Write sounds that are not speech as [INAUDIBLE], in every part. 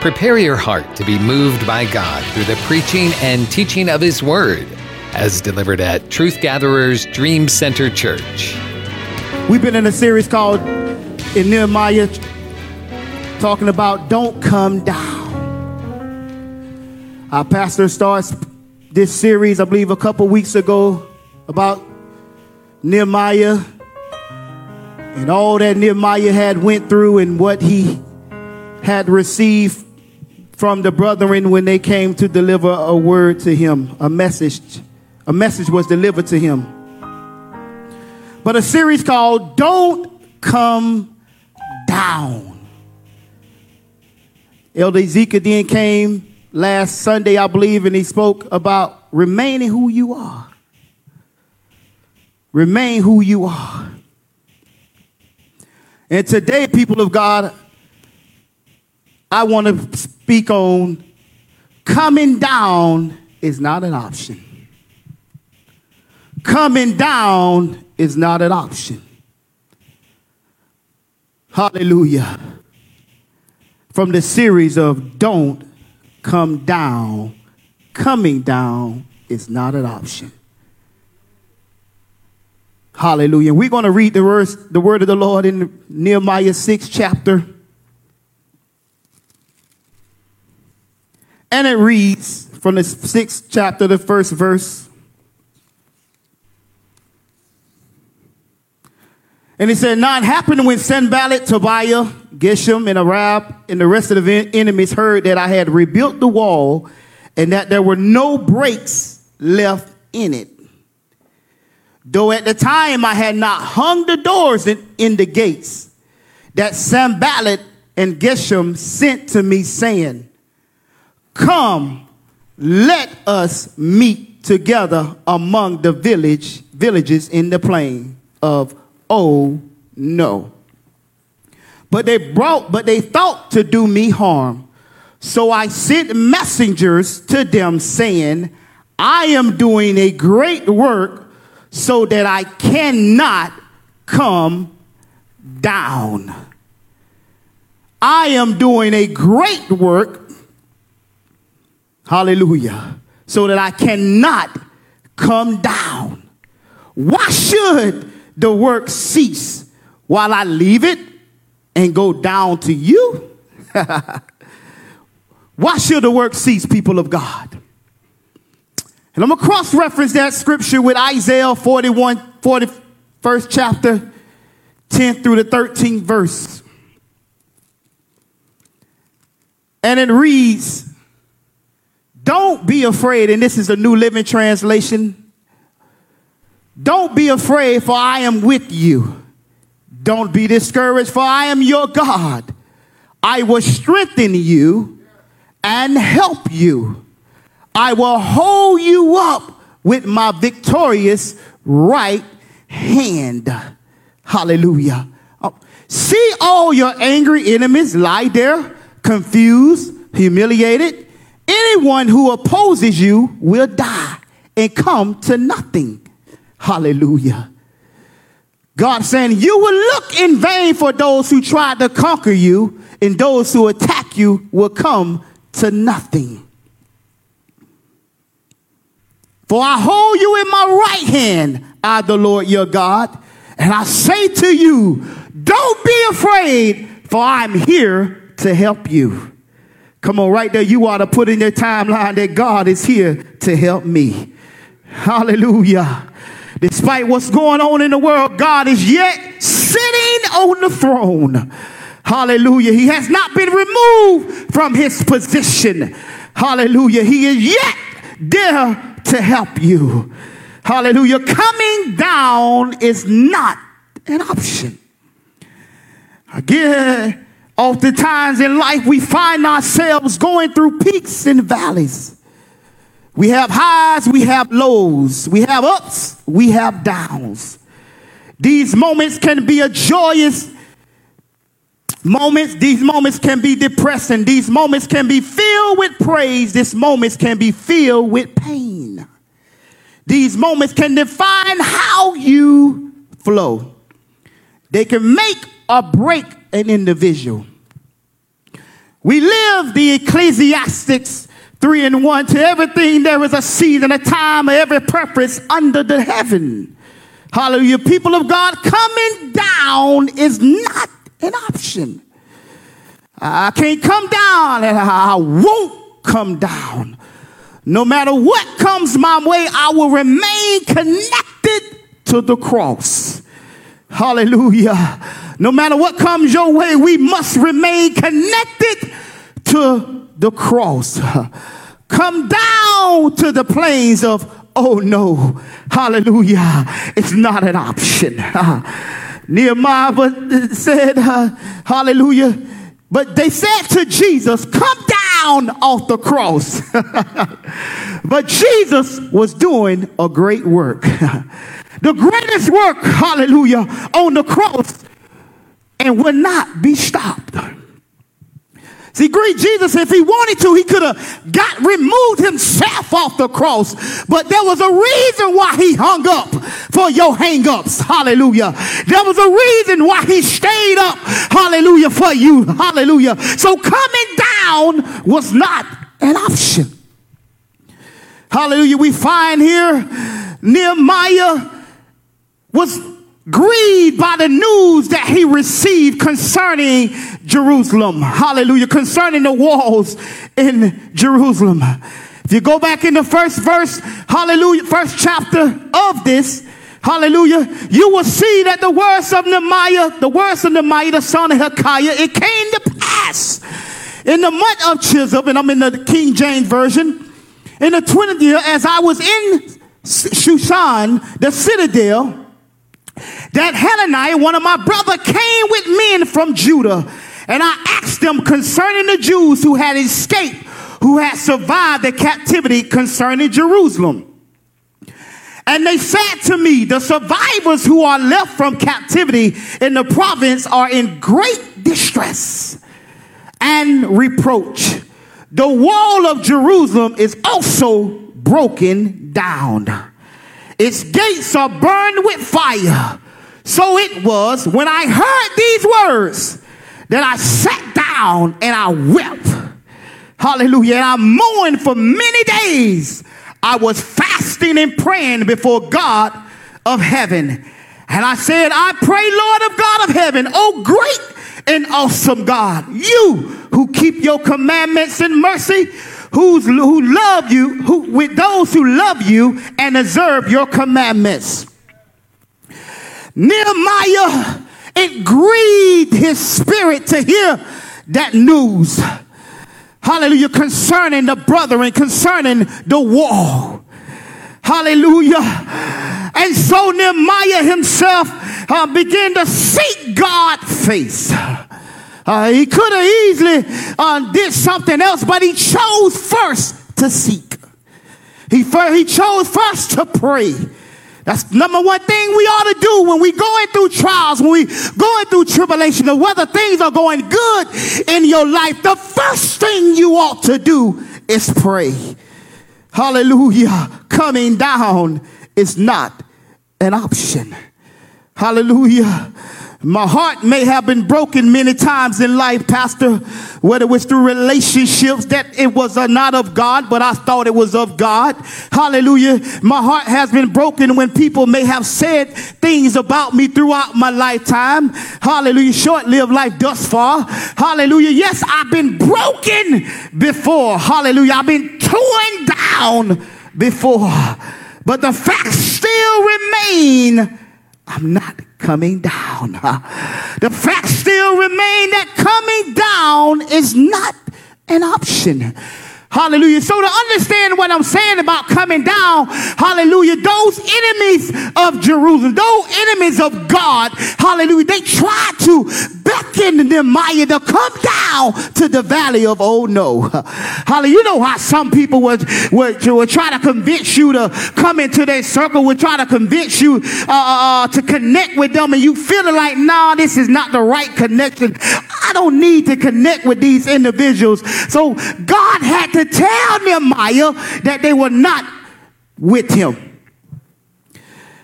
Prepare your heart to be moved by God through the preaching and teaching of His Word, as delivered at Truth Gatherers Dream Center Church. We've been in a series called in Nehemiah talking about don't come down. Our pastor starts this series, I believe, a couple weeks ago about Nehemiah and all that Nehemiah had went through and what he had received from the brethren when they came to deliver a word to him, a message. A message was delivered to him. But a series called Don't Come Down. Elder Ezekiel then came last Sunday, I believe, and he spoke about remaining who you are. Remain who you are. And today, people of God, I want to speak on coming down is not an option. Coming down is not an option. Hallelujah. From the series of Don't Come Down, coming down is not an option. Hallelujah. We're going to read the, verse, the word of the Lord in Nehemiah 6 chapter. And it reads from the sixth chapter, the first verse. And he said, Now it happened when Sanballat, Tobiah, Geshem, and Arab, and the rest of the enemies heard that I had rebuilt the wall and that there were no breaks left in it. Though at the time I had not hung the doors in, in the gates, that Sanballat and Geshem sent to me, saying, Come, let us meet together among the village villages in the plain of Oh no. But they brought, but they thought to do me harm. So I sent messengers to them saying, I am doing a great work so that I cannot come down. I am doing a great work Hallelujah. So that I cannot come down. Why should the work cease while I leave it and go down to you? [LAUGHS] Why should the work cease, people of God? And I'm going to cross reference that scripture with Isaiah 41, 41st chapter, 10 through the 13th verse. And it reads, don't be afraid, and this is a New Living Translation. Don't be afraid, for I am with you. Don't be discouraged, for I am your God. I will strengthen you and help you. I will hold you up with my victorious right hand. Hallelujah. Oh, see all your angry enemies lie there, confused, humiliated Anyone who opposes you will die and come to nothing. Hallelujah. God saying, You will look in vain for those who try to conquer you, and those who attack you will come to nothing. For I hold you in my right hand, I, the Lord your God, and I say to you, Don't be afraid, for I'm here to help you. Come on, right there, you ought to put in your timeline that God is here to help me. Hallelujah. Despite what's going on in the world, God is yet sitting on the throne. Hallelujah. He has not been removed from his position. Hallelujah. He is yet there to help you. Hallelujah. Coming down is not an option. Again, Oftentimes in life, we find ourselves going through peaks and valleys. We have highs, we have lows, we have ups, we have downs. These moments can be a joyous moments. These moments can be depressing. These moments can be filled with praise. These moments can be filled with pain. These moments can define how you flow. They can make or break an individual. We live the Ecclesiastes 3 and 1 to everything there is a season, a time, every purpose under the heaven. Hallelujah. People of God, coming down is not an option. I can't come down and I won't come down. No matter what comes my way, I will remain connected to the cross. Hallelujah. No matter what comes your way, we must remain connected to the cross. [LAUGHS] Come down to the plains of, oh no, hallelujah. It's not an option. [LAUGHS] Nehemiah said, uh, hallelujah. But they said to Jesus, come down off the cross. [LAUGHS] but Jesus was doing a great work. the greatest work, hallelujah, on the cross and would not be stopped. See, great Jesus, if he wanted to, he could have got removed himself off the cross. But there was a reason why he hung up for your hang-ups. Hallelujah. There was a reason why he stayed up. Hallelujah for you. Hallelujah. So coming down was not an option. Hallelujah. We find here Nehemiah was grieved by the news that he received concerning Jerusalem. Hallelujah. Concerning the walls in Jerusalem. If you go back in the first verse, hallelujah, first chapter of this, hallelujah, you will see that the words of Nehemiah, the words of Nehemiah, the son of Hilkiah, it came to pass in the month of Chislev, and I'm in the King James Version, in the 20th year, as I was in Shushan, the citadel, that Hananiah, one of my brother, came with men from Judah. And I asked them concerning the Jews who had escaped, who had survived the captivity concerning Jerusalem. And they said to me, the survivors who are left from captivity in the province are in great distress and reproach. The wall of Jerusalem is also broken down. Its gates are burned with fire. So it was when I heard these words that I sat down and I wept. Hallelujah. And I mourned for many days. I was fasting and praying before God of heaven. And I said, I pray, Lord of God of heaven, oh great and awesome God, you who keep your commandments in mercy who's, who love you, who, with those who love you and observe your commandments. Nehemiah, it grieved his spirit to hear that news. Hallelujah. Concerning the brethren, concerning the wall. Hallelujah. And so Nehemiah himself uh, began to seek God's face. Uh, he could have easily uh, did something else, but he chose first to seek. He, he chose first to pray. That's number one thing we ought to do when we going through trials, when we going through tribulation, or whether things are going good in your life. The first thing you ought to do is pray. Hallelujah. Coming down is not an option. Hallelujah. My heart may have been broken many times in life, Pastor, whether it was through relationships that it was not of God, but I thought it was of God. Hallelujah. My heart has been broken when people may have said things about me throughout my lifetime. Hallelujah. Short lived life thus far. Hallelujah. Yes, I've been broken before. Hallelujah. I've been torn down before. But the facts still remain. I'm not coming down. [LAUGHS] The fact still remain that coming down is not an option. Hallelujah. So to understand what I'm saying about coming down, hallelujah, those enemies of Jerusalem, those enemies of God, hallelujah, they try to beckon Nehemiah to come down to the valley of oh no. Hallelujah. You know how some people would, would, would try to convince you to come into their circle, would try to convince you uh, uh, uh to connect with them, and you feeling like, nah, this is not the right connection. I don't need to connect with these individuals. So God had to tell Nehemiah that they were not with him.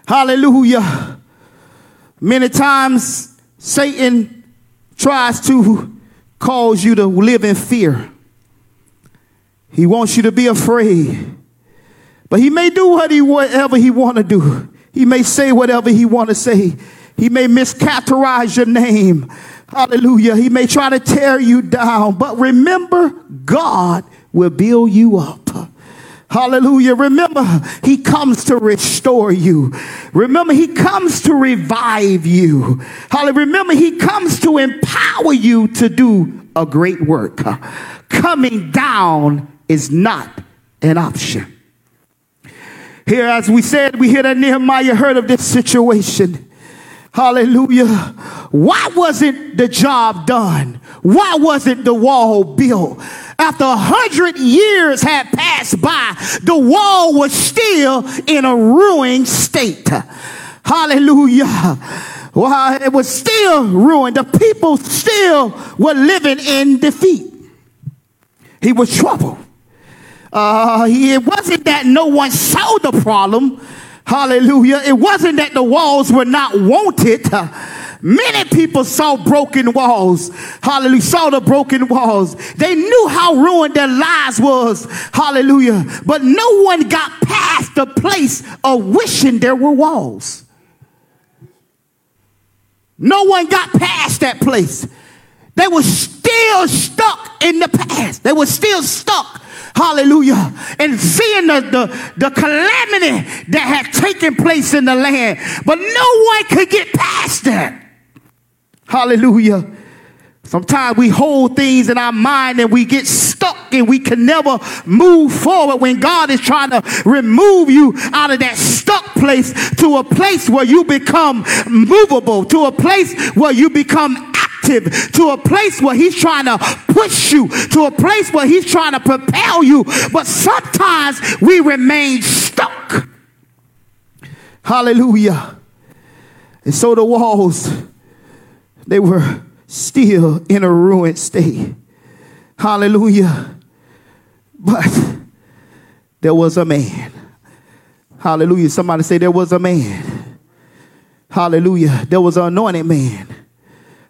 Hallelujah. Many times Satan tries to cause you to live in fear. He wants you to be afraid. But he may do whatever he want to do. He may say whatever he want to say. He may mischaracterize your name. Hallelujah. He may try to tear you down. But remember, God will build you up. Hallelujah. Remember, he comes to restore you. Remember, he comes to revive you. Hallelujah. Remember, he comes to empower you to do a great work. Coming down is not an option. Here, as we said, we hear that Nehemiah heard of this situation. Hallelujah. Why wasn't the job done? Why wasn't the wall built? After a hundred years had passed by, the wall was still in a ruined state. Hallelujah. Why it was still ruined. The people still were living in defeat. He was troubled. Uh, it wasn't that no one saw the problem. Hallelujah. It wasn't that the walls were not wanted. Many people saw broken walls. Hallelujah. Saw the broken walls. They knew how ruined their lives was. Hallelujah. But no one got past the place of wishing there were walls. No one got past that place. They were still stuck in the past. They were still stuck Hallelujah. And seeing the, the, the calamity that had taken place in the land. But no one could get past that. Hallelujah. Sometimes we hold things in our mind and we get stuck and we can never move forward when God is trying to remove you out of that stuck place to a place where you become movable, to a place where you become active to a place where he's trying to push you, to a place where he's trying to propel you. But sometimes we remain stuck. Hallelujah. And so the walls, they were still in a ruined state. Hallelujah. But there was a man. Hallelujah. Somebody say there was a man. Hallelujah. There was an anointed man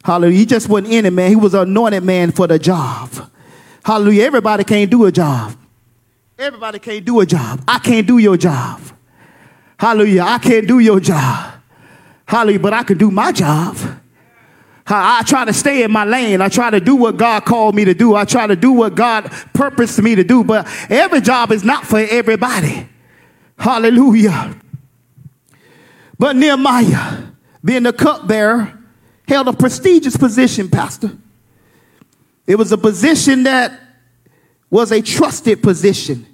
Hallelujah. He just wasn't any man. He was an anointed man for the job. Hallelujah. Everybody can't do a job. Everybody can't do a job. I can't do your job. Hallelujah. I can't do your job. Hallelujah. But I can do my job. I try to stay in my lane. I try to do what God called me to do. I try to do what God purposed me to do. But every job is not for everybody. Hallelujah. But Nehemiah, being the cupbearer, held a prestigious position, Pastor. It was a position that was a trusted position.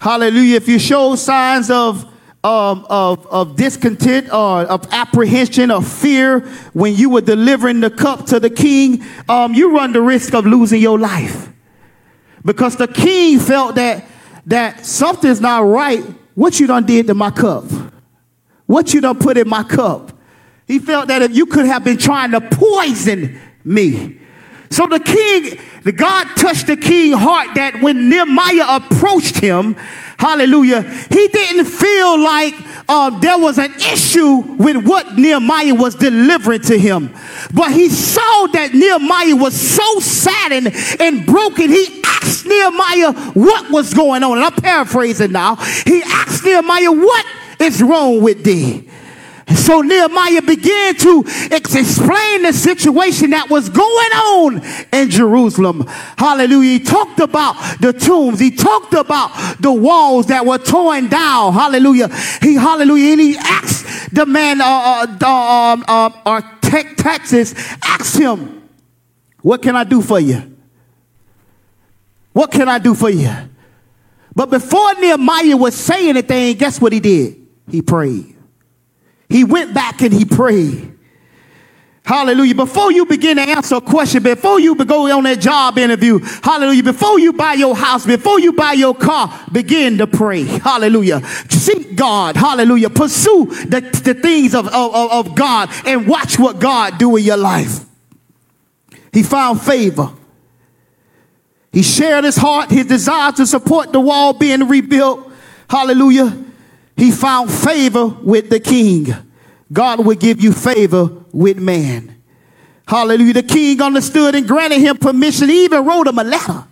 Hallelujah. If you show signs of, um, of, of discontent or of apprehension or fear when you were delivering the cup to the king, um, you run the risk of losing your life. Because the king felt that, that something's not right. What you done did to my cup? What you done put in my cup? He felt that if you could have been trying to poison me. So the king, the God touched the king's heart that when Nehemiah approached him, hallelujah, he didn't feel like uh, there was an issue with what Nehemiah was delivering to him. But he saw that Nehemiah was so saddened and broken, he asked Nehemiah what was going on. And I'm paraphrasing now. He asked Nehemiah, What is wrong with thee? So Nehemiah began to explain the situation that was going on in Jerusalem. Hallelujah. He talked about the tombs. He talked about the walls that were torn down. Hallelujah. He, hallelujah. And he asked the man, uh, uh, um, uh, Texas, asked him, what can I do for you? What can I do for you? But before Nehemiah would say anything, guess what he did? He prayed. He went back and he prayed. Hallelujah. Before you begin to answer a question, before you go on that job interview, hallelujah. Before you buy your house, before you buy your car, begin to pray. Hallelujah. Seek God. Hallelujah. Pursue the, the things of, of, of God and watch what God do in your life. He found favor. He shared his heart, his desire to support the wall being rebuilt. Hallelujah he found favor with the king. God will give you favor with man. Hallelujah. The king understood and granted him permission. He even wrote him a letter.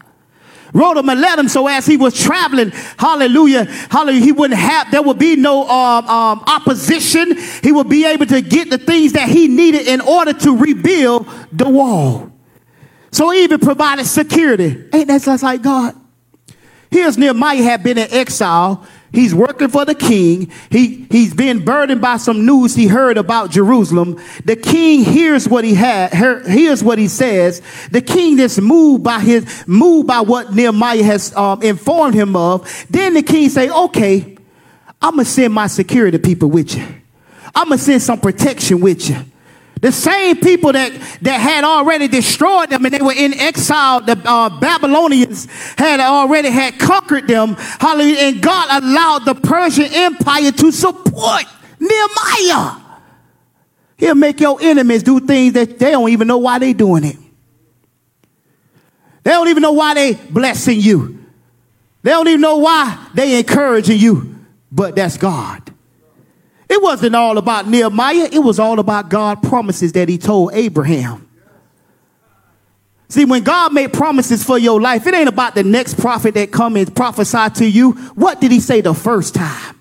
Wrote him and let him so as he was traveling, hallelujah, hallelujah, he wouldn't have, there would be no um, um, opposition. He would be able to get the things that he needed in order to rebuild the wall. So he even provided security. Ain't that just like God? Here's Nehemiah had been in exile. He's working for the king. He, he's being burdened by some news he heard about Jerusalem. The king hears what he had, hears what he says. The king is moved by his, moved by what Nehemiah has um, informed him of. Then the king say, okay, I'm going to send my security people with you. I'm going to send some protection with you. The same people that, that had already destroyed them and they were in exile, the uh, Babylonians had already had conquered them. Hallelujah. And God allowed the Persian Empire to support Nehemiah. He'll make your enemies do things that they don't even know why they're doing it. They don't even know why they're blessing you. They don't even know why they're encouraging you. But that's God. It wasn't all about Nehemiah, it was all about God promises that he told Abraham. See, when God made promises for your life, it ain't about the next prophet that come and prophesy to you. What did he say the first time?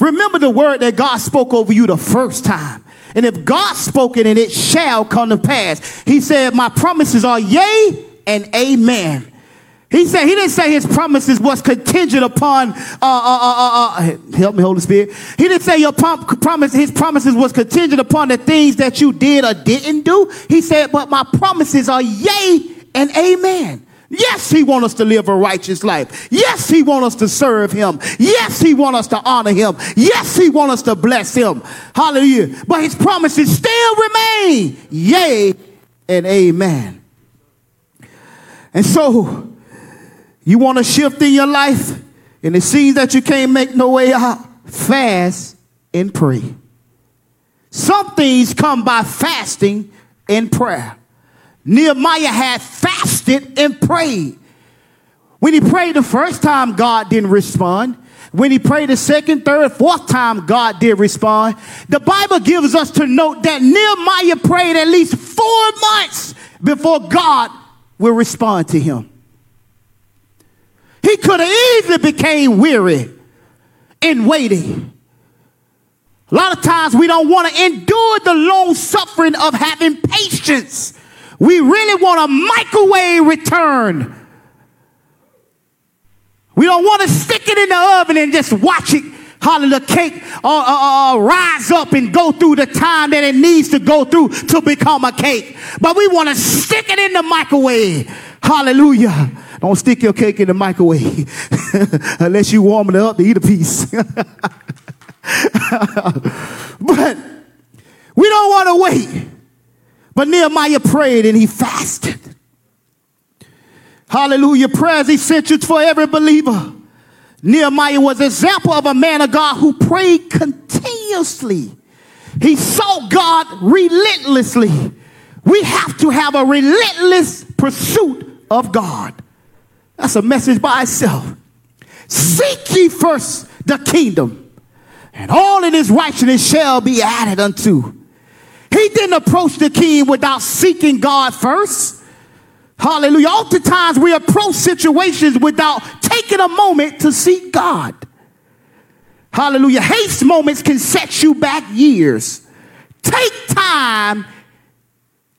Remember the word that God spoke over you the first time. And if God spoke it and it shall come to pass, he said, my promises are yea and amen. He said he didn't say his promises was contingent upon. Uh, uh, uh, uh, help me, Holy Spirit. He didn't say your prom- promise. His promises was contingent upon the things that you did or didn't do. He said, "But my promises are yea and amen." Yes, he wants us to live a righteous life. Yes, he wants us to serve him. Yes, he wants us to honor him. Yes, he wants us to bless him. Hallelujah. But his promises still remain. Yea and amen. And so you want to shift in your life and it seems that you can't make no way out, fast and pray. Some things come by fasting and prayer. Nehemiah had fasted and prayed. When he prayed the first time, God didn't respond. When he prayed the second, third, fourth time, God did respond. The Bible gives us to note that Nehemiah prayed at least four months before God will respond to him. He could have easily became weary in waiting. A lot of times we don't want to endure the long suffering of having patience. We really want a microwave return. We don't want to stick it in the oven and just watch it, hallelujah, cake uh, uh, uh, uh, rise up and go through the time that it needs to go through to become a cake. But we want to stick it in the microwave. Hallelujah. Don't stick your cake in the microwave [LAUGHS] unless you warm it up to eat a piece. [LAUGHS] but we don't want to wait. But Nehemiah prayed and he fasted. Hallelujah. Prayer is essential for every believer. Nehemiah was an example of a man of God who prayed continuously. He sought God relentlessly. We have to have a relentless pursuit of God. That's a message by itself. Seek ye first the kingdom, and all in his righteousness shall be added unto. He didn't approach the king without seeking God first. Hallelujah. Oftentimes we approach situations without taking a moment to seek God. Hallelujah. Haste moments can set you back years. Take time,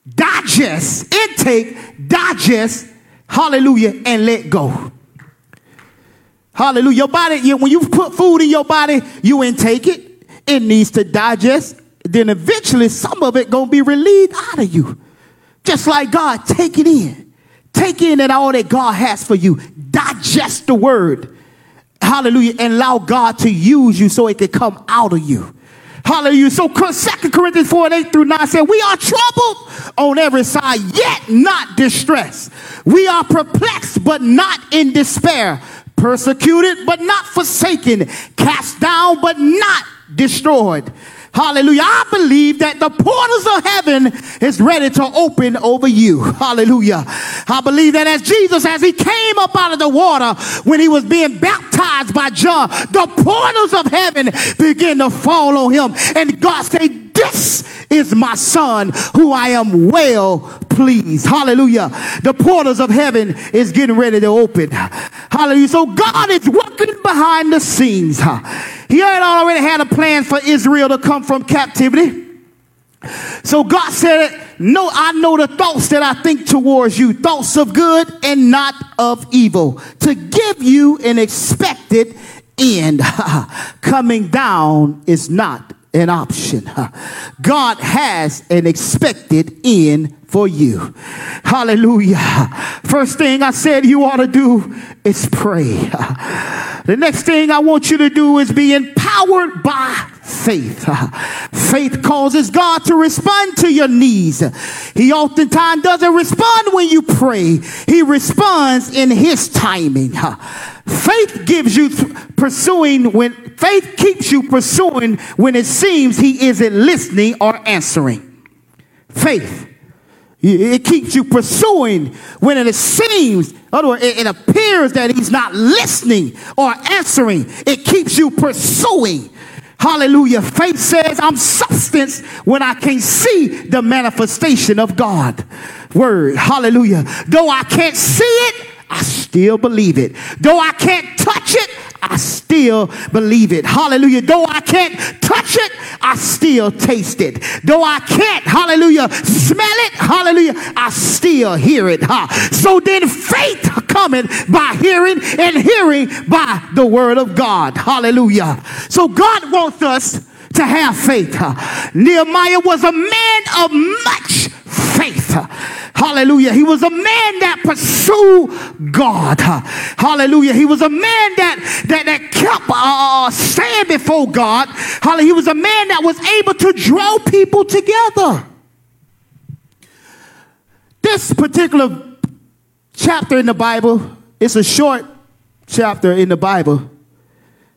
digest, intake, digest, Hallelujah. And let go. Hallelujah. Your body, you, when you put food in your body, you intake it. It needs to digest. Then eventually some of it to be relieved out of you. Just like God, take it in. Take in that all that God has for you. Digest the word. Hallelujah. And allow God to use you so it can come out of you. Hallelujah. So Second Corinthians 4 and 8 through 9 said, We are troubled on every side, yet not distressed. We are perplexed, but not in despair. Persecuted, but not forsaken. Cast down, but not destroyed. Hallelujah. I believe that the portals of heaven is ready to open over you. [LAUGHS] Hallelujah. I believe that as Jesus, as he came up out of the water when he was being baptized by John, the portals of heaven began to fall on him. And God said, this is my son who I am well pleased. Hallelujah. The portals of heaven is getting ready to open. Hallelujah. So God is working behind the scenes. He had already had a plan for Israel to come from captivity. So God said, No, I know the thoughts that I think towards you, thoughts of good and not of evil, to give you an expected end. [LAUGHS] Coming down is not an option. [LAUGHS] God has an expected end for you. Hallelujah. First thing I said you ought to do is pray. The next thing I want you to do is be empowered by faith. Faith causes God to respond to your needs. He oftentimes doesn't respond when you pray, He responds in His timing. Faith gives you pursuing when faith keeps you pursuing when it seems He isn't listening or answering. Faith. It keeps you pursuing when it seems, otherwise, it appears that he's not listening or answering. It keeps you pursuing. Hallelujah. Faith says, I'm substance when I can see the manifestation of God. Word. Hallelujah. Though I can't see it, I still believe it. Though I can't touch it, I still believe it. Hallelujah. Though I can't touch it, I still taste it. Though I can't, hallelujah, smell it, hallelujah, I still hear it. Huh? So then faith coming by hearing and hearing by the word of God. Hallelujah. So God wants us to have faith. Nehemiah was a man of much faith. Hallelujah. He was a man that pursued God. Hallelujah. He was a man that that, that kept uh, stand before God. Hallelujah. He was a man that was able to draw people together. This particular chapter in the Bible, it's a short chapter in the Bible.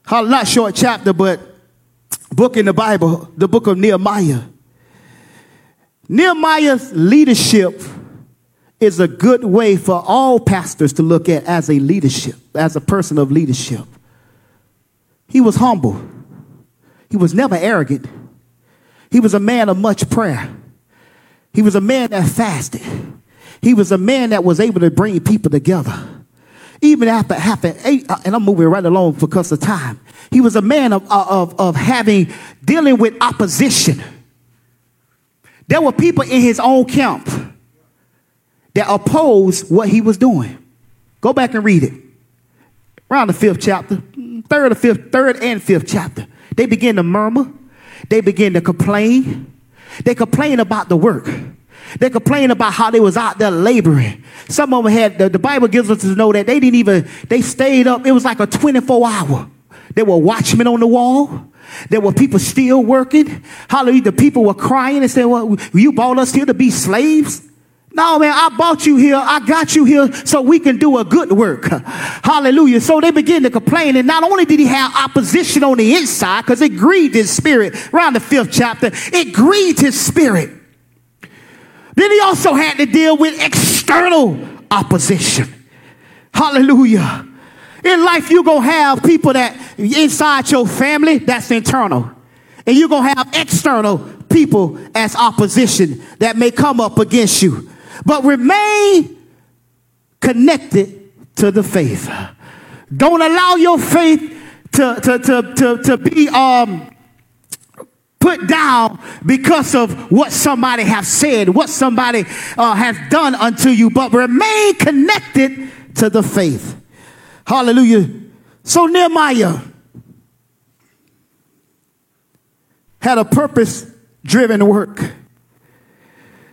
Not short chapter, but book in the Bible, the book of Nehemiah. Nehemiah's leadership is a good way for all pastors to look at as a leadership, as a person of leadership. He was humble. He was never arrogant. He was a man of much prayer. He was a man that fasted. He was a man that was able to bring people together. Even after having eight, uh, and I'm moving right along because of time. He was a man of, of, of having, dealing with opposition. There were people in his own camp that opposed what he was doing. Go back and read it. Around the fifth chapter, third or fifth, third and fifth chapter. They begin to murmur. They begin to complain. They complain about the work. They complain about how they was out there laboring. Some of them had, the, the Bible gives us to know that they didn't even, they stayed up. It was like a 24 hour. There were watchmen on the wall. There were people still working. Hallelujah. The people were crying and saying, well, you bought us here to be slaves? No, man, I bought you here. I got you here so we can do a good work. Hallelujah. So they begin to complain. And not only did he have opposition on the inside, because it grieved his spirit, around the fifth chapter, it grieved his spirit. Then he also had to deal with external opposition. Hallelujah. In life, you're going to have people that inside your family, that's internal. And you're going to have external people as opposition that may come up against you. But remain connected to the faith. Don't allow your faith to, to, to, to, to be um, put down because of what somebody has said, what somebody uh, has done unto you, but remain connected to the faith. Hallelujah. So Nehemiah had a purpose driven work.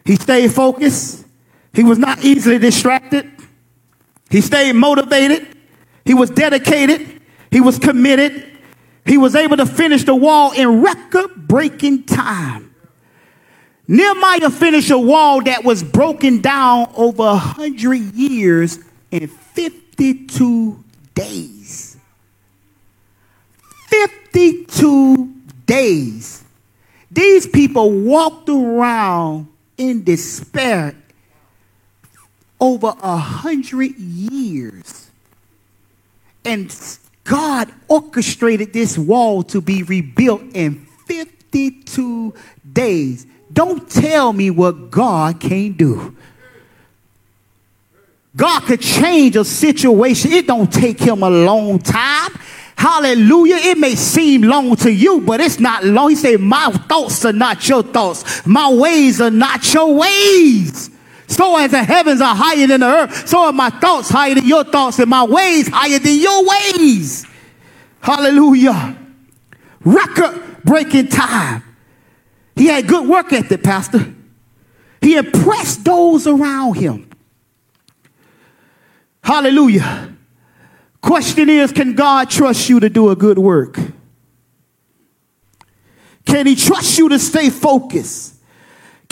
He stayed focused. He was not easily distracted. He stayed motivated. He was dedicated. He was committed. He was able to finish the wall in record breaking time. Nehemiah finished a wall that was broken down over a hundred years in 52 days. 52 days. These people walked around in despair over a hundred years. And God orchestrated this wall to be rebuilt in 52 days. don't tell me what God can't do. God could change a situation. It don't take him a long time. Hallelujah. It may seem long to you, but it's not long. He said, My thoughts are not your thoughts. My ways are not your ways. So as the heavens are higher than the earth, so are my thoughts higher than your thoughts, and my ways higher than your ways. Hallelujah. Record breaking time. He had good work ethic, Pastor. He impressed those around him. Hallelujah. Question is can God trust you to do a good work? Can He trust you to stay focused?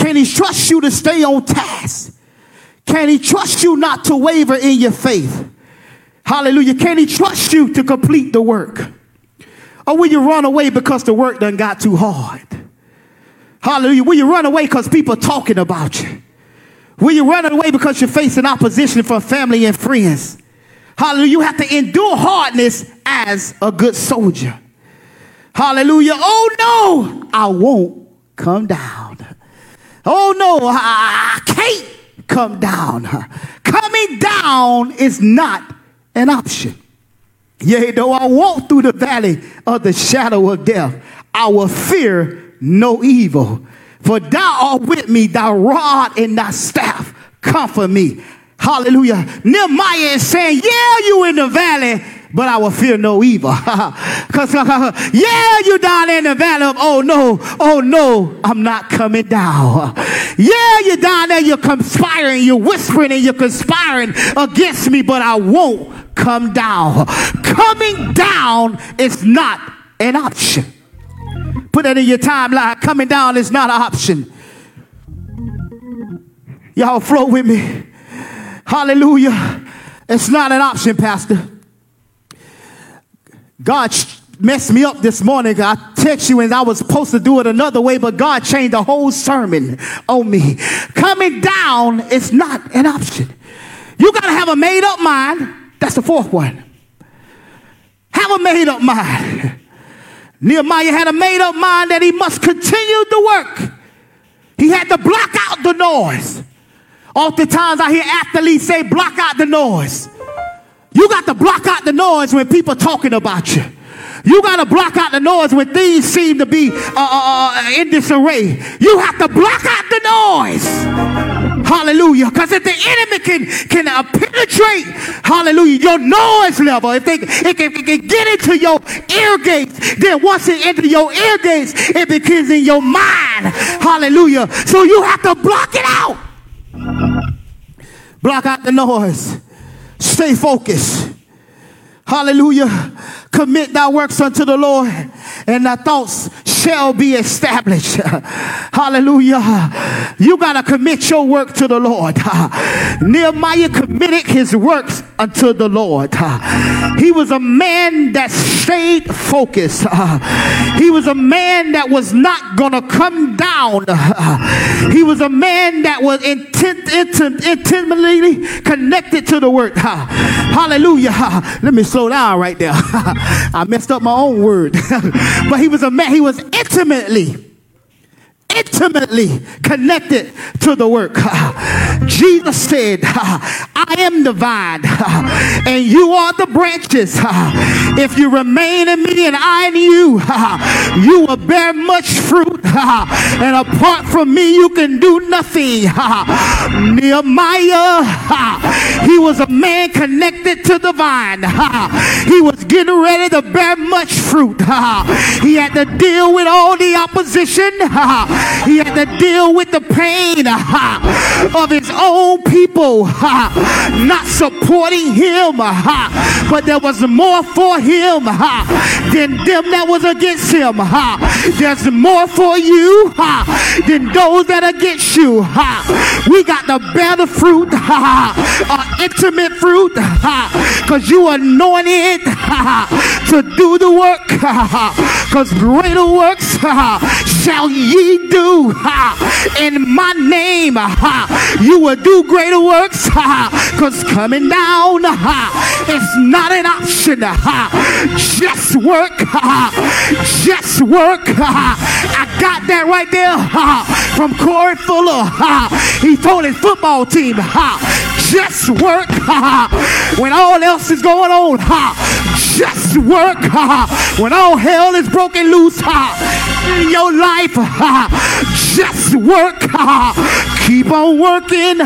Can He trust you to stay on task? Can He trust you not to waver in your faith? Hallelujah. Can He trust you to complete the work? Or will you run away because the work done got too hard? Hallelujah. Will you run away because people talking about you? Will you run away because you're facing opposition from family and friends? Hallelujah. You have to endure hardness as a good soldier. Hallelujah. Oh no, I won't come down. Oh no, I, can't come down. Coming down is not an option. Yea, though I walk through the valley of the shadow of death, I will fear no evil. For thou art with me, thy rod and thy staff comfort me. Hallelujah. Nehemiah is saying, Yeah, you in the valley, but I will fear no evil. [LAUGHS] Because, uh, [LAUGHS] yeah, you down in the valley of, oh no, oh no, I'm not coming down. [LAUGHS] Yeah, you're down there, you're conspiring, you're whispering, and you're conspiring against me, but I won't come down. Coming down is not an option. Put that in your timeline. Coming down is not an option. Y'all flow with me. Hallelujah. It's not an option, Pastor. God messed me up this morning. I text you and I was supposed to do it another way, but God changed the whole sermon on me. Coming down is not an option. You got to have a made up mind. That's the fourth one. Have a made up mind. Nehemiah had a made up mind that he must continue the work. He had to block out the noise. Oftentimes I hear athletes say, block out the noise. You got to block out the noise when people talking about you. You got to block out the noise when things seem to be uh, uh, uh, in disarray. You have to block out the noise. Hallelujah. Because if the enemy can, can uh, penetrate, hallelujah, your noise level, if they it can, it can get into your ear gates, then once it enters your ear gates, it begins in your mind. Hallelujah. So you have to block it out. Block out the noise. Stay focused. Hallelujah. Commit thy works unto the Lord, and thy thoughts shall be established. [LAUGHS] Hallelujah. You got to commit your work to the Lord. [LAUGHS] Nehemiah committed his works unto the Lord. [LAUGHS] He was a man that stayed focused. He was a man that was not going to come down. He was a man that was intent, intent, intimately connected to the word. Hallelujah. Let me slow down right there. I messed up my own word. but he was a man, he was intimately intimately connected to the work. [LAUGHS] Jesus said, I am the vine [LAUGHS] and you are the branches. [LAUGHS] If you remain in me and I in you, you will bear much fruit. And apart from me, you can do nothing. Nehemiah, he was a man connected to the vine. He was getting ready to bear much fruit. He had to deal with all the opposition. He had to deal with the pain uh, of his own people uh, not supporting him. Uh, but there was more for him than them that was against him. There's more for you than those that are against you. We got to bear the fruit, our intimate fruit, because you anointed to do the work. Because greater works shall ye do ha, in my name. Ha, You will do greater works because coming down ha, is not an option. Ha, Just work. Ha, Just work. Ha, I got that right there ha, from Corey Fuller. He told his football team, ha, just work ha, when all else is going on. Ha, Just work ha, when all hell is broken loose in your life. Just work. Keep on working.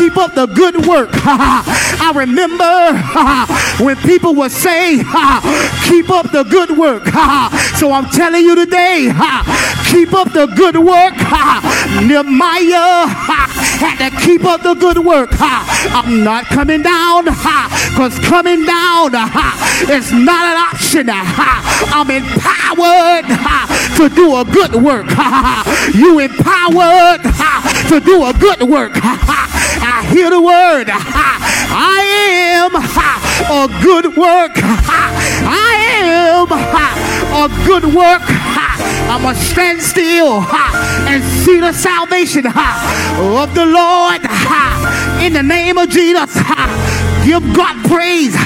Keep up the good work. [LAUGHS] I remember [LAUGHS] when people would say, [LAUGHS] keep up the good work. So I'm telling you today, keep up the good work. Nehemiah had to keep up the good work. I'm not coming down because coming down is not an option. I'm empowered to do a good work. You empowered to do a good work. I hear the word. [LAUGHS] I am a good work. [LAUGHS] I am a good work. [LAUGHS] I'm stand still and see the salvation of the Lord in the name of Jesus. Give God praise.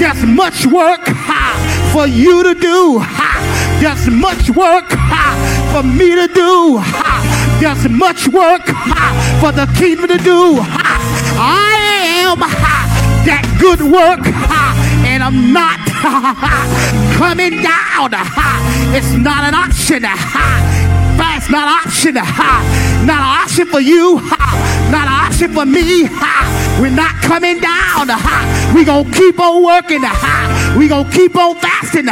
There's much work for you to do. There's much work for me to do. There's much work for the kingdom to do. I am that good work, and I'm not [LAUGHS] coming down. It's not an option. It's not an option. Not an option for you. Not an option for me. We're not coming down. We gonna keep on working. We gonna keep on fasting.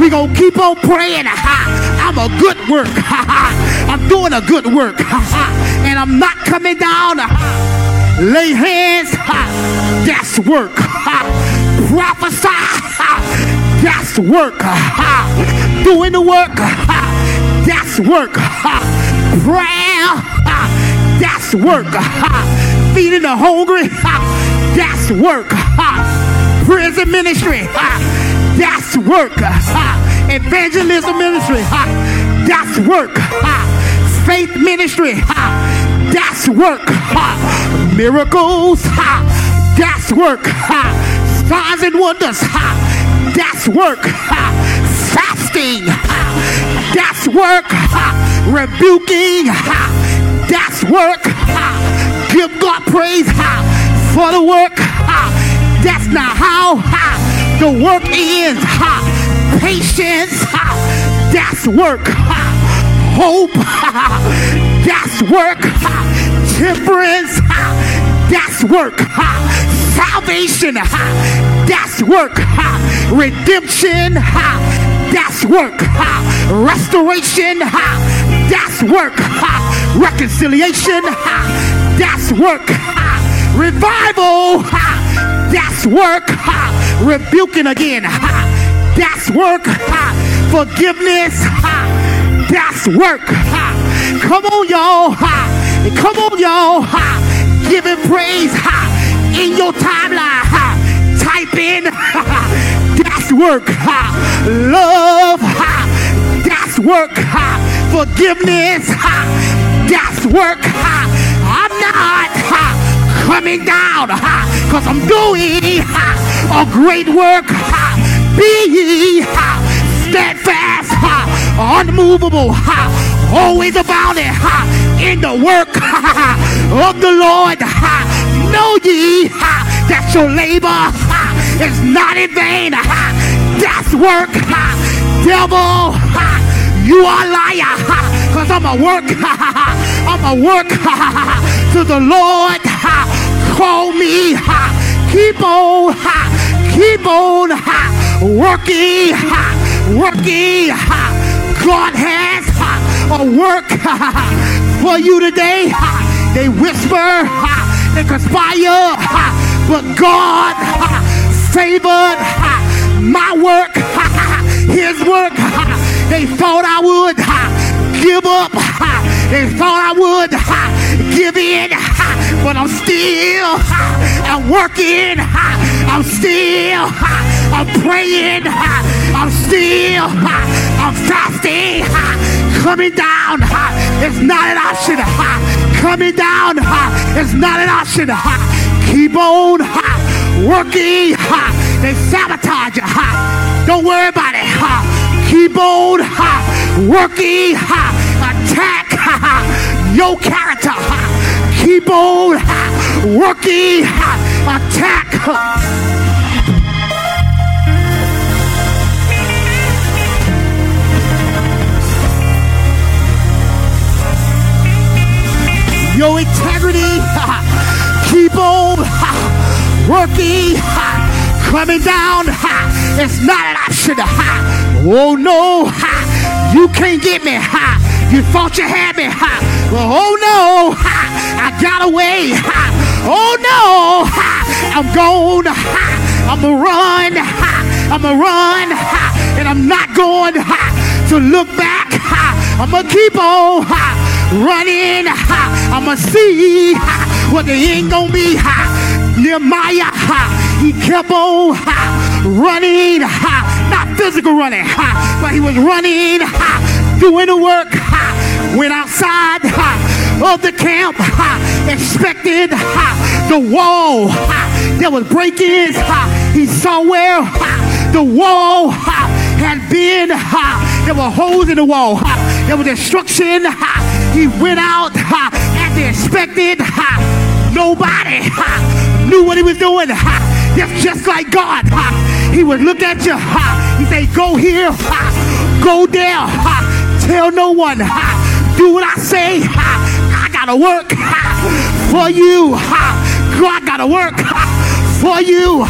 We gonna keep on praying. I'm a good work. [LAUGHS] I'm doing a good work. Uh-huh, and I'm not coming down. Uh-huh. Lay hands. Uh-huh, that's work. Prophesy. That's work. Doing the work. That's work. Prayer. That's work. Feeding the hungry. That's work. Prison ministry. That's work. Evangelism ministry. That's work. Faith ministry. That's work. Miracles. That's work. Signs and wonders. That's work. Fasting. That's work. Rebuking. That's work. Give God praise for the work. That's not how the work ends. Patience. That's work. Hope. [LAUGHS] That's work. [LAUGHS] Temperance. [LAUGHS] That's work. Salvation. That's work. Redemption. That's work. Restoration. That's work. Reconciliation. That's work. Revival. That's work. Rebuking again. That's work. Forgiveness. That's work. Come on, y'all. Come on, y'all. Give him praise in your timeline. Type in. [LAUGHS] That's work. Love. That's work. Forgiveness. That's work. I'm not coming down because I'm doing a great work. Be ye steadfast, unmovable, always abounding in the work [LAUGHS] of the Lord. Know ye ha that your labor is not in vain. That's work. Devil, ha you are liar. Cause I'm a work. [LAUGHS] I'm a work to the Lord. Ha call me. Ha keep on. Ha keep on ha working. Ha working. God has a work [LAUGHS] for you today. They whisper, they conspire, but God favored my work, his work. They thought I would give up. They thought I would give in, but I'm still I'm working. I'm still I'm praying. I'm still I'm fasting. Coming down. Is not an option. Coming down. Is not an option. Keep on. Working. They sabotage you. Don't worry about it. Keep on. Working. Attack. Your character. Keep on. Working. Attack. Your integrity. [LAUGHS] Keep on [LAUGHS] working, [LAUGHS] coming down. It's not an option. Oh no, you can't get me. You thought you had me. Well, Oh no, I got away. Oh no, I'm gone. I'ma run. I'ma run. And I'm not going to look back. I'ma keep on running. I'ma see what they ain't gonna be. Nehemiah, he kept on running, not physical running, but he was running, doing the work. Went outside of the camp, expected the wall that was breaking. He saw where the wall had been. There were holes in the wall. There was destruction. He went out as they expected. Nobody knew what he was doing. That's just like God. He would look at you. He say, go here, go there. Tell no one. Do what I say. I gotta work for you. God gotta work for you.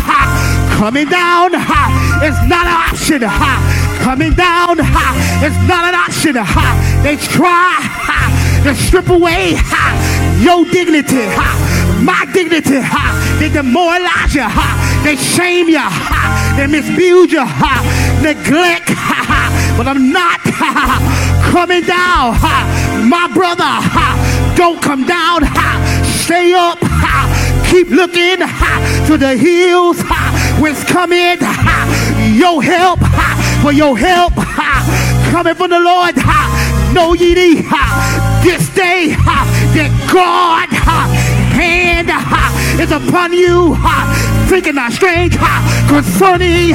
Coming down is not an option. Coming down is not an option. They try to strip away your dignity, my dignity. They demoralize you, ha. they shame you, ha. they misuse you, ha. neglect. Ha, ha. But I'm not ha, coming down, ha. my brother. Ha. Don't come down, ha. stay up, Ha. keep looking ha, to the hills. ha, When's coming ha, your help? ha, For your help ha, coming from the Lord. Ha, Know ye thee this day that God hand is upon you. Thinking not strange concerning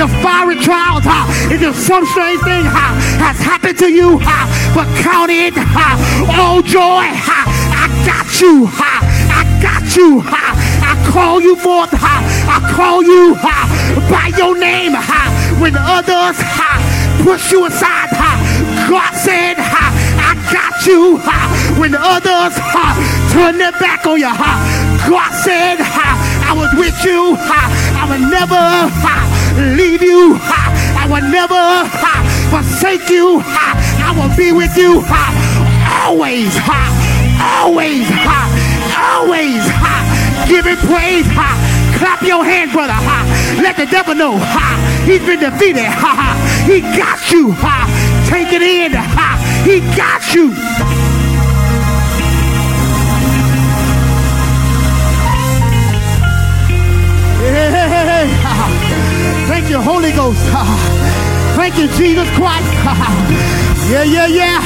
the fiery trials. Is there some strange thing has happened to you? But count it all joy. I got you. I got you. I call you forth. I call you by your name when others push you aside. God said, got you ha when others turn their back on you. God said, I was with you. I will never leave you. I will never ha forsake you. I will be with you always, ha always, ha always. Ha give it praise. Clap your hand, brother. Let the devil know he's been defeated. Ha ha. He got you. Take it in. He got you. [LAUGHS] Thank you, Holy Ghost. [LAUGHS] Thank you, Jesus Christ. [LAUGHS] Yeah, yeah, yeah.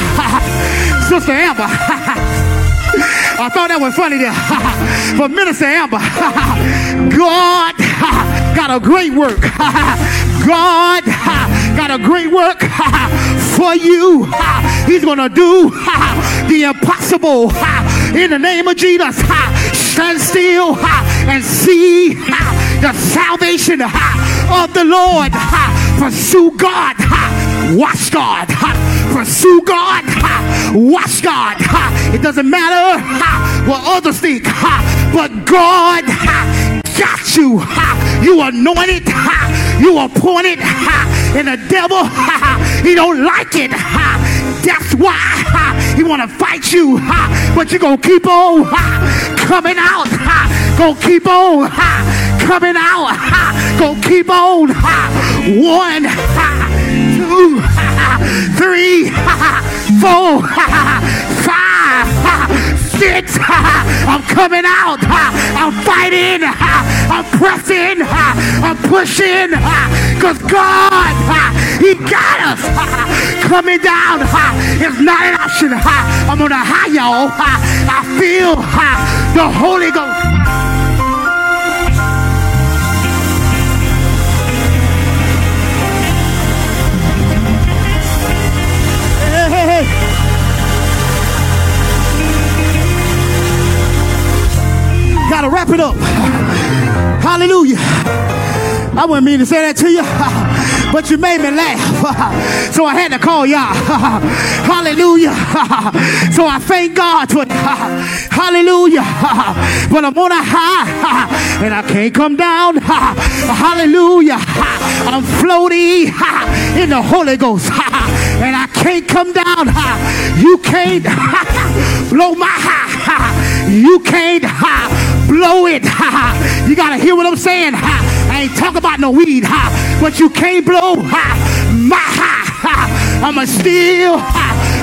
Sister Amber. I thought that was funny there. but Minister Amber, God got a great work. God got a great work for you. He's going to do the impossible in the name of Jesus. Stand still and see the salvation of the Lord. Pursue God. Watch God. Pursue God. Watch God. It doesn't matter what others think, but God got you. You anointed. You appointed. And the devil, he don't like it. That's why he want to fight you. But you're going to keep on coming out. Gonna keep on coming out. Gonna keep on. One, two, three, four, five, six. I'm coming out. I'm fighting. I'm pressing. I'm pushing. Because God, He got us. Coming down is not an option. I'm on a high, y'all. I feel the Holy Ghost. Gotta wrap it up. Hallelujah. I wouldn't mean to say that to you, [LAUGHS] but you made me laugh. [LAUGHS] So I had to call y'all. [LAUGHS] Hallelujah. So I thank God for Hallelujah. But I'm on a high and I can't come down. Hallelujah. I'm floating in the Holy Ghost and I can't come down. You can't blow my high. You can't blow it. You got to hear what I'm saying. I ain't talking about no weed, but you can't blow my high. I'ma still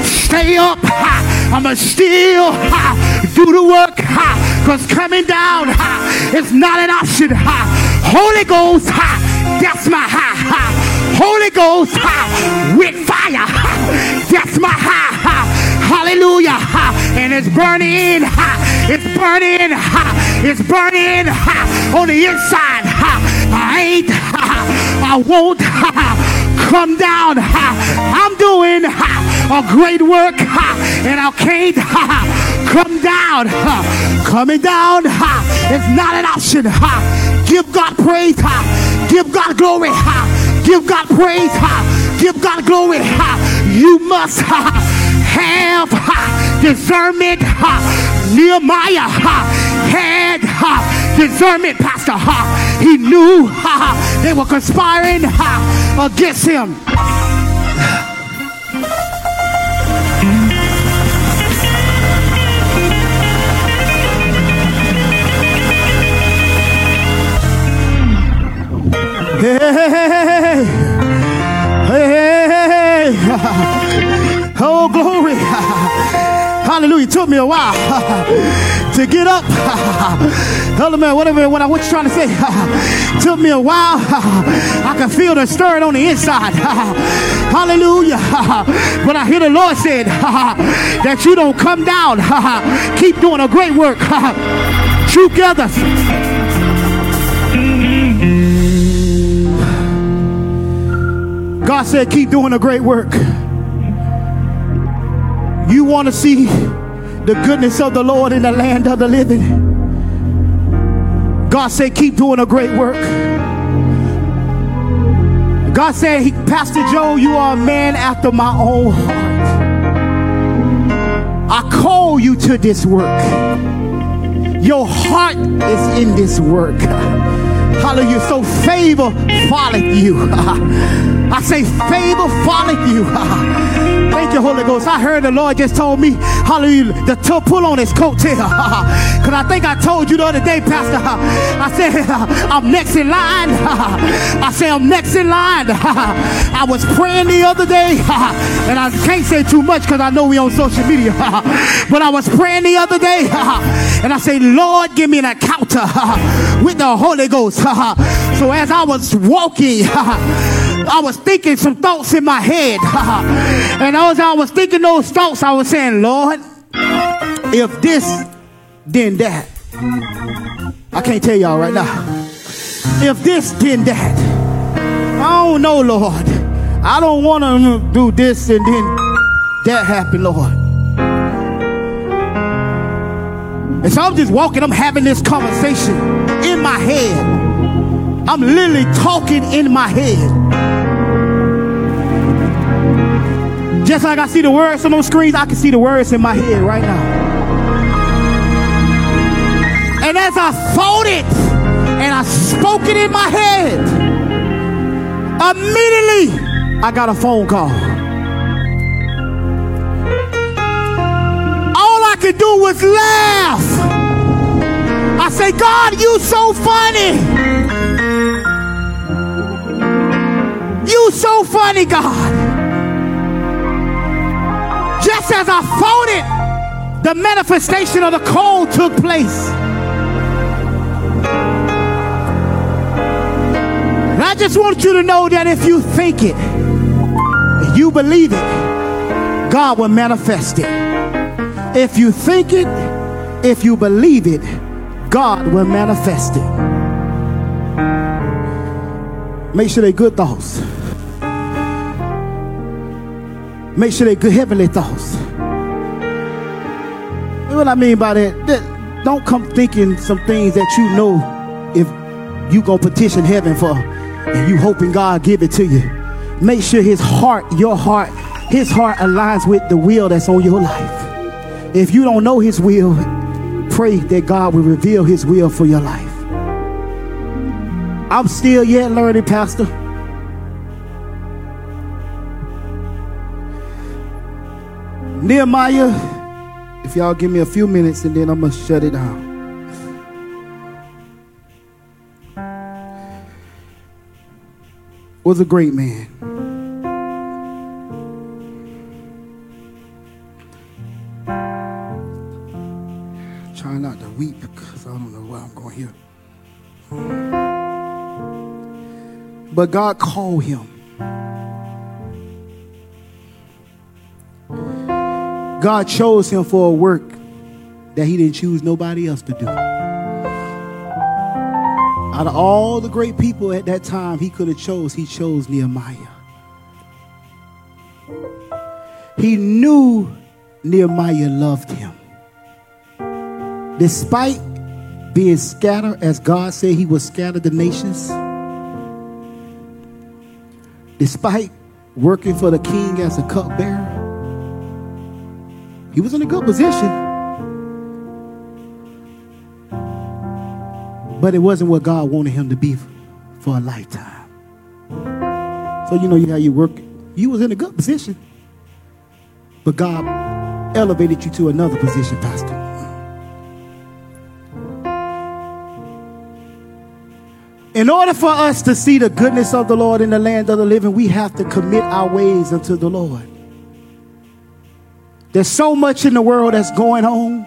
stay up. I'ma still do the work. Cause coming down is not an option. Holy Ghost, that's my high. Holy Ghost with fire, that's my high. Hallelujah. And it's burning. It's burning. It's burning on the inside. I ain't. [LAUGHS] I won't [LAUGHS] come down. [LAUGHS] I'm doing a great work and I can't come down. Coming down is not an option. Give God praise. Give God glory. Give God praise. Give God glory. You must have discernment. Nehemiah had discernment, Pastor. He knew they were conspiring against him. Hey, hey, hey, hey. Oh, glory. [LAUGHS] Hallelujah. It took me a while [LAUGHS] to get up. [LAUGHS] Hello, man, whatever what I was trying to say. [LAUGHS] took me a while. [LAUGHS] I can feel the stirring on the inside. [LAUGHS] Hallelujah. But I hear the Lord said that you don't come down. Keep doing a great work. Together. God said, keep doing a great work. You want to see the goodness of the Lord in the land of the living. God said, keep doing a great work. God said, Pastor Joe, you are a man after my own heart. I call you to this work. Your heart is in this work. Hallelujah. So favor followeth you. [LAUGHS] I say favor followeth you. [LAUGHS] Thank you, Holy Ghost. I heard the Lord just told me, hallelujah, the to pull on his coattail. [LAUGHS] Because I think I told you the other day, Pastor, [LAUGHS] I said, I'm next in line. I say, I'm next in line. I was praying the other day, and I can't say too much because I know we on social media. But I was praying the other day, and I say, Lord, give me an encounter with the Holy Ghost. So as I was walking, I was thinking some thoughts in my head. [LAUGHS] and as I was thinking those thoughts, I was saying, Lord, if this, then that. I can't tell y'all right now. If this, then that. I don't know, Lord. I don't want to do this and then that happen, Lord. And so I'm just walking, I'm having this conversation in my head. I'm literally talking in my head. Just like I see the words on those screens, I can see the words in my head right now. And as I thought it and I spoke it in my head, immediately I got a phone call. All I could do was laugh. I say, God, you so funny. You so funny, God. As I thought it, the manifestation of the call took place. And I just want you to know that if you think it, you believe it, God will manifest it. If you think it, if you believe it, God will manifest it. Make sure they're good thoughts. Make sure they're good heavenly thoughts. What I mean by that, don't come thinking some things that you know if you gonna petition heaven for and you hoping God give it to you. Make sure his heart, your heart, his heart aligns with the will that's on your life. If you don't know his will, pray that God will reveal his will for your life. I'm still yet learning, Pastor. Nehemiah, if y'all give me a few minutes and then I'm going to shut it down. Was a great man. Trying not to weep because I don't know why I'm going here. But God called him. God chose him for a work that he didn't choose nobody else to do. Out of all the great people at that time he could have chose, he chose Nehemiah. He knew Nehemiah loved him. Despite being scattered, as God said he would scatter the nations, despite working for the king as a cupbearer, he was in a good position. But it wasn't what God wanted him to be for a lifetime. So you know how you work. You was in a good position. But God elevated you to another position, Pastor. In order for us to see the goodness of the Lord in the land of the living, we have to commit our ways unto the Lord. There's so much in the world that's going on.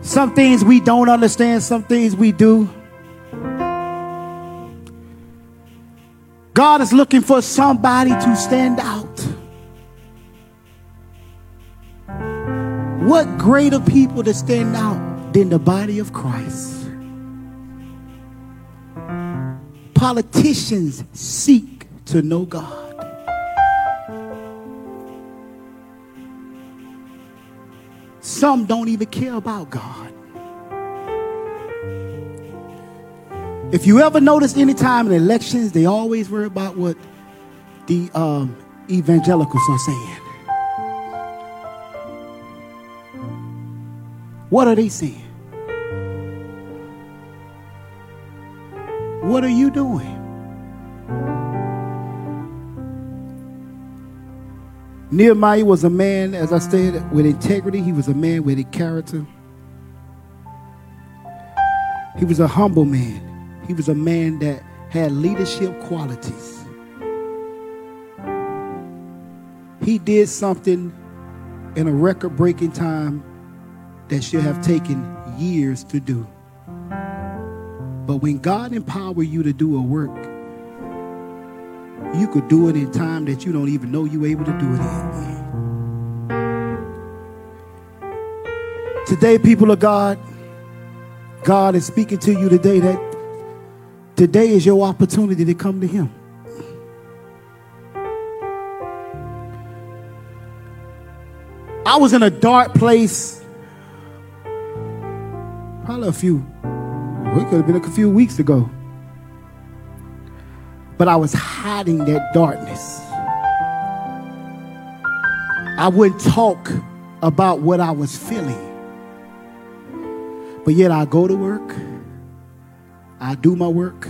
Some things we don't understand, some things we do. God is looking for somebody to stand out. What greater people to stand out than the body of Christ? Politicians seek to know God. Some don't even care about God. If you ever notice any time in elections, they always worry about what the um, evangelicals are saying. What are they saying? What are you doing? Nehemiah was a man, as I said, with integrity. He was a man with a character. He was a humble man. He was a man that had leadership qualities. He did something in a record breaking time that should have taken years to do. But when God empowered you to do a work, you could do it in time that you don't even know you're able to do it in. Today, people of God, God is speaking to you today that today is your opportunity to come to Him. I was in a dark place probably a few, it could have been a few weeks ago but I was hiding that darkness. I wouldn't talk about what I was feeling. But yet I go to work, I do my work,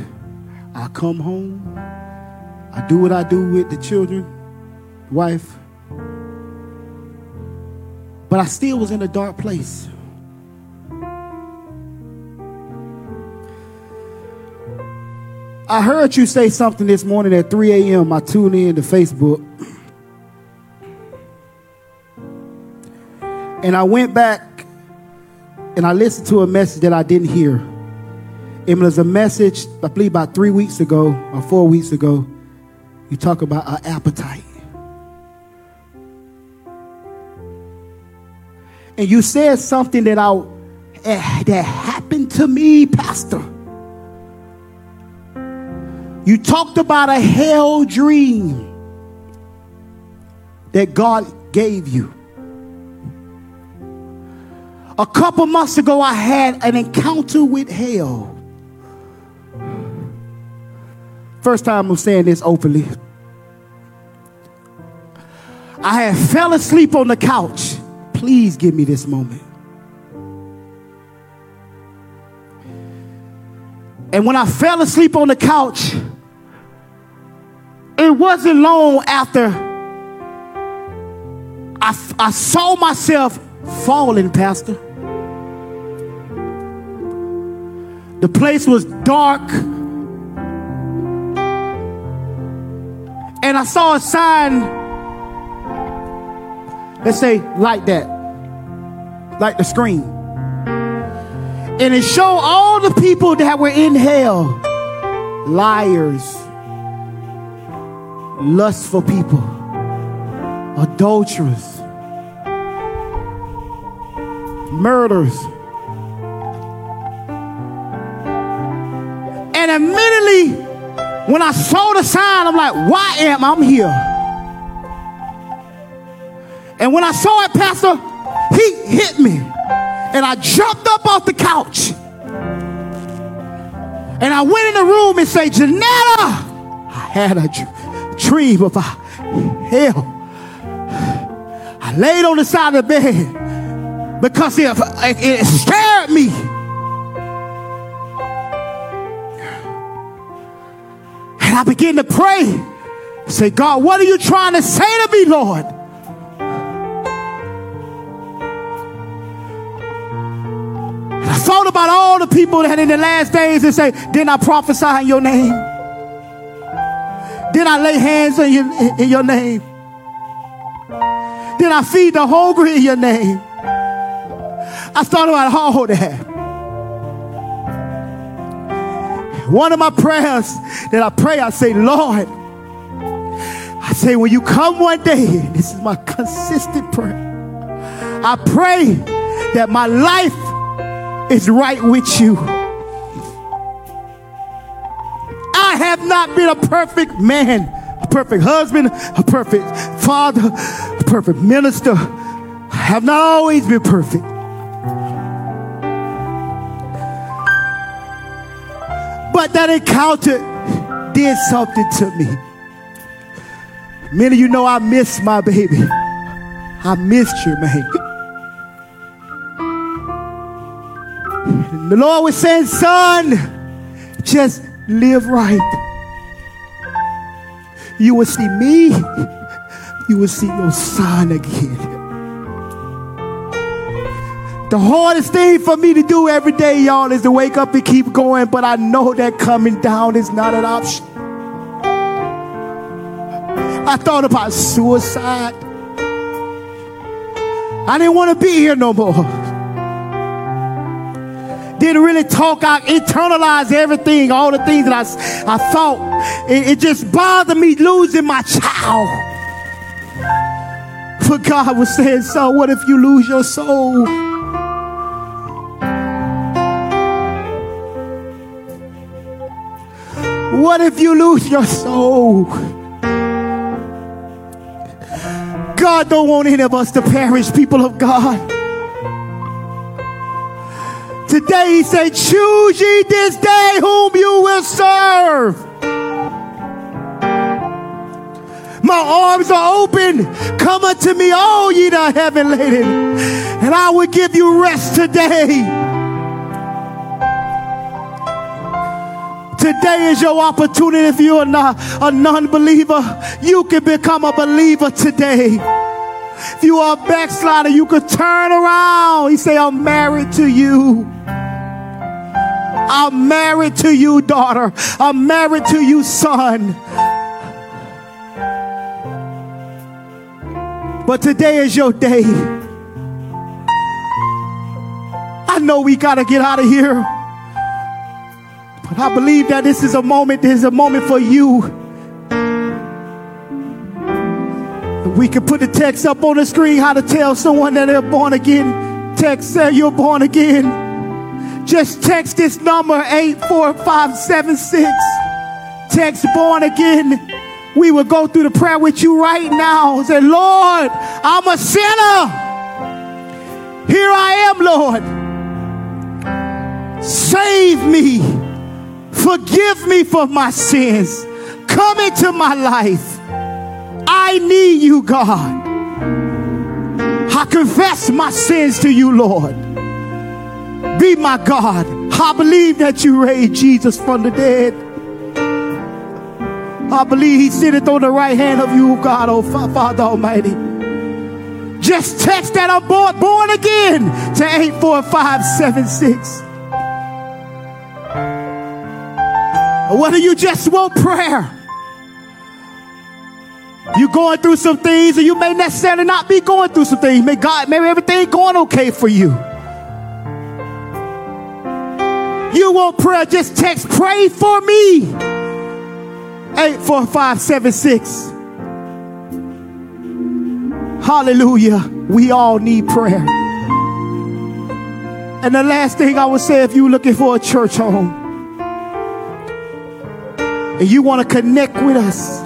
I come home, I do what I do with the children, wife. But I still was in a dark place. I heard you say something this morning at 3 a.m. I tuned in to Facebook. And I went back and I listened to a message that I didn't hear. It was a message, I believe about three weeks ago or four weeks ago. You talk about our appetite. And you said something that I that happened to me, Pastor. You talked about a hell dream that God gave you. A couple months ago, I had an encounter with hell. First time I'm saying this openly. I had fell asleep on the couch. Please give me this moment. And when I fell asleep on the couch, it wasn't long after I, I saw myself falling, Pastor. The place was dark. And I saw a sign that say, like that, like the screen. And it showed all the people that were in hell liars, lustful people, adulterers, murders. And immediately, when I saw the sign, I'm like, why am I here? And when I saw it, Pastor, he hit me. And I jumped up off the couch. And I went in the room and said, Janetta, I had a dream about hell. I laid on the side of the bed because it, it scared me. And I began to pray. Say, God, what are you trying to say to me, Lord? Thought about all the people that in the last days and say, Didn't I prophesy in your name? Did I lay hands in your, in your name? Did I feed the hungry in your name? I thought about all that. One of my prayers that I pray, I say, Lord, I say, when you come one day, this is my consistent prayer. I pray that my life is right with you. I have not been a perfect man, a perfect husband, a perfect father, a perfect minister. I have not always been perfect. But that encounter did something to me. Many of you know I miss my baby. I missed you, man. The Lord was saying, son, just live right. You will see me, you will see your son again. The hardest thing for me to do every day, y'all, is to wake up and keep going, but I know that coming down is not an option. I thought about suicide. I didn't want to be here no more. Didn't really talk. I internalized everything, all the things that I, I thought. It, it just bothered me losing my child. But God was saying, so what if you lose your soul? What if you lose your soul? God don't want any of us to perish, people of God. Today he said, choose ye this day whom you will serve. My arms are open. Come unto me, all ye that are heavy laden, and I will give you rest today. Today is your opportunity. If you're not a non believer, you can become a believer today. If you are a backslider, you could turn around. He say, I'm married to you. I'm married to you, daughter. I'm married to you, son. But today is your day. I know we got to get out of here. But I believe that this is a moment, this is a moment for you. We can put the text up on the screen how to tell someone that they're born again. Text say you're born again. Just text this number 84576. Text born again. We will go through the prayer with you right now. Say, Lord, I'm a sinner. Here I am, Lord. Save me. Forgive me for my sins. Come into my life. I need you, God. I confess my sins to you, Lord. Be my God. I believe that you raised Jesus from the dead. I believe he sitteth on the right hand of you, God, oh Father Almighty. Just text that I'm born, born again to 84576. Whether you just want prayer, you're going through some things, or you may necessarily not be going through some things. May God, maybe everything going okay for you. You want prayer, just text pray for me. 84576. Hallelujah. We all need prayer. And the last thing I would say if you're looking for a church home and you want to connect with us,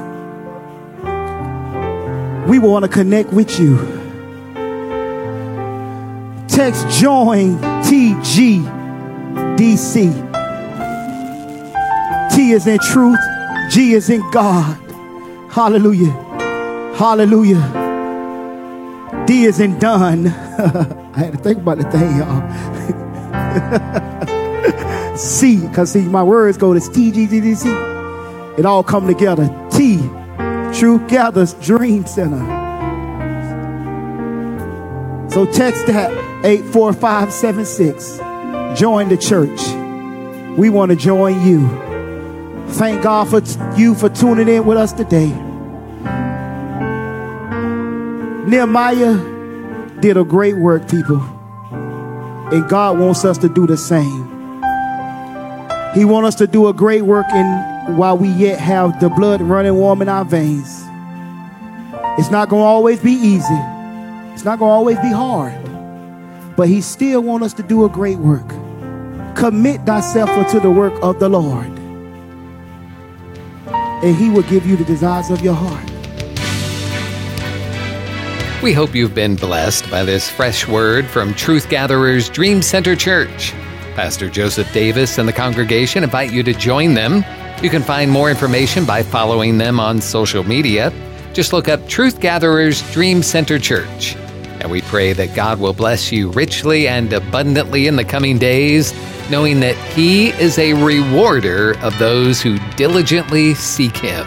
we want to connect with you. Text join TGDC. T is in truth, G is in God. Hallelujah. Hallelujah. D is in done. [LAUGHS] I had to think about the thing, y'all. [LAUGHS] C, because see, my words go to T, G, G, D, C. It all come together. T, Truth Gatherers Dream Center. So text that 84576. Join the church. We want to join you. Thank God for t- you for tuning in with us today. Nehemiah did a great work, people. And God wants us to do the same. He wants us to do a great work in while we yet have the blood running warm in our veins. It's not going to always be easy. It's not going to always be hard. But he still wants us to do a great work. Commit thyself unto the work of the Lord. And he will give you the desires of your heart. We hope you've been blessed by this fresh word from Truth Gatherers Dream Center Church. Pastor Joseph Davis and the congregation invite you to join them. You can find more information by following them on social media. Just look up Truth Gatherers Dream Center Church. And we pray that God will bless you richly and abundantly in the coming days, knowing that He is a rewarder of those who diligently seek Him.